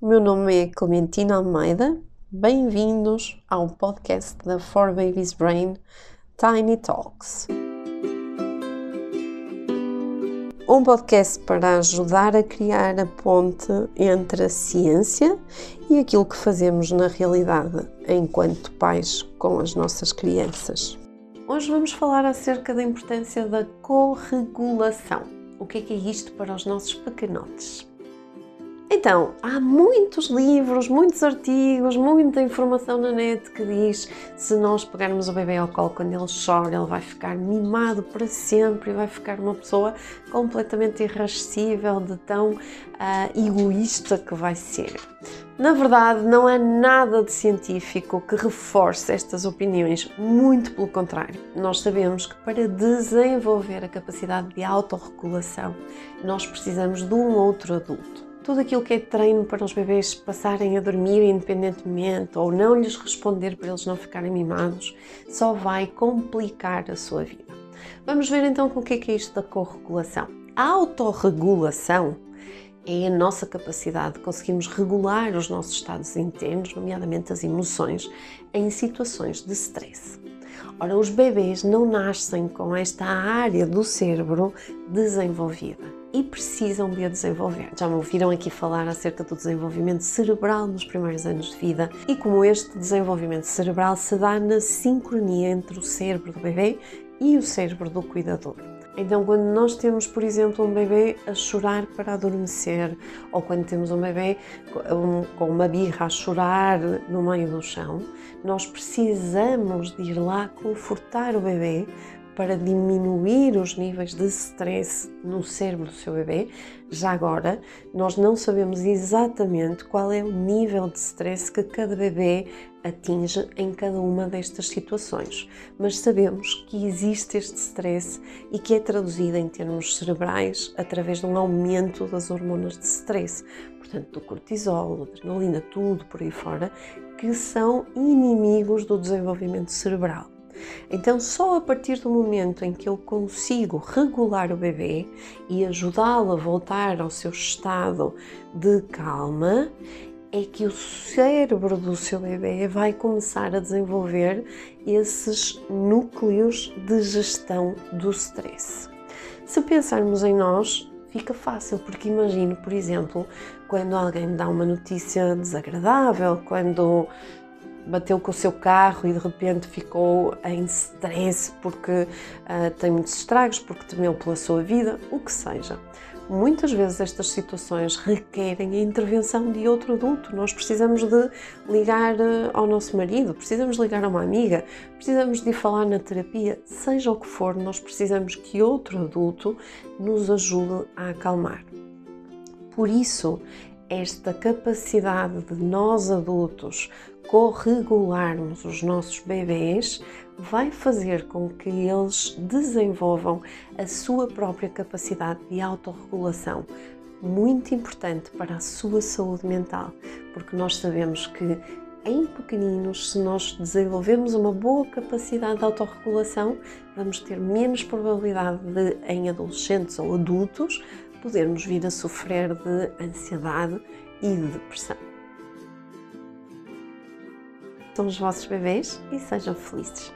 o meu nome é Clementina Almeida. Bem-vindos ao podcast da For Babies Brain Tiny Talks. Um podcast para ajudar a criar a ponte entre a ciência e aquilo que fazemos na realidade enquanto pais com as nossas crianças. Hoje vamos falar acerca da importância da corregulação. O que é, que é isto para os nossos pequenotes? Então, há muitos livros, muitos artigos, muita informação na net que diz se nós pegarmos o bebê ao colo quando ele chora, ele vai ficar mimado para sempre e vai ficar uma pessoa completamente irrascível, de tão uh, egoísta que vai ser. Na verdade, não há nada de científico que reforce estas opiniões, muito pelo contrário. Nós sabemos que para desenvolver a capacidade de autorregulação, nós precisamos de um outro adulto tudo aquilo que é treino para os bebês passarem a dormir independentemente ou não lhes responder para eles não ficarem mimados, só vai complicar a sua vida. Vamos ver então o que é, que é isto da corregulação. A autorregulação é a nossa capacidade de conseguirmos regular os nossos estados internos, nomeadamente as emoções, em situações de stress. Ora, os bebês não nascem com esta área do cérebro desenvolvida e precisam de a desenvolver. Já me ouviram aqui falar acerca do desenvolvimento cerebral nos primeiros anos de vida e como este desenvolvimento cerebral se dá na sincronia entre o cérebro do bebê e o cérebro do cuidador. Então, quando nós temos, por exemplo, um bebê a chorar para adormecer, ou quando temos um bebê com uma birra a chorar no meio do chão, nós precisamos de ir lá confortar o bebê para diminuir os níveis de stress no cérebro do seu bebê. Já agora, nós não sabemos exatamente qual é o nível de stress que cada bebê atinge em cada uma destas situações, mas sabemos que existe este stress e que é traduzido em termos cerebrais através de um aumento das hormonas de stress, portanto, do cortisol, adrenalina, tudo por aí fora, que são inimigos do desenvolvimento cerebral. Então, só a partir do momento em que eu consigo regular o bebê e ajudá-lo a voltar ao seu estado de calma, é que o cérebro do seu bebê vai começar a desenvolver esses núcleos de gestão do stress. Se pensarmos em nós, fica fácil, porque imagino, por exemplo, quando alguém me dá uma notícia desagradável, quando bateu com o seu carro e de repente ficou em stress porque uh, tem muitos estragos, porque temeu pela sua vida, o que seja. Muitas vezes estas situações requerem a intervenção de outro adulto. Nós precisamos de ligar ah, ao nosso marido, precisamos ligar a uma amiga, precisamos de falar na terapia, seja o que for, nós precisamos que outro adulto nos ajude a acalmar. Por isso, esta capacidade de nós adultos corregularmos os nossos bebês vai fazer com que eles desenvolvam a sua própria capacidade de autorregulação, muito importante para a sua saúde mental, porque nós sabemos que em pequeninos, se nós desenvolvemos uma boa capacidade de autorregulação, vamos ter menos probabilidade de, em adolescentes ou adultos, podermos vir a sofrer de ansiedade e de depressão. São os vossos bebês e sejam felizes.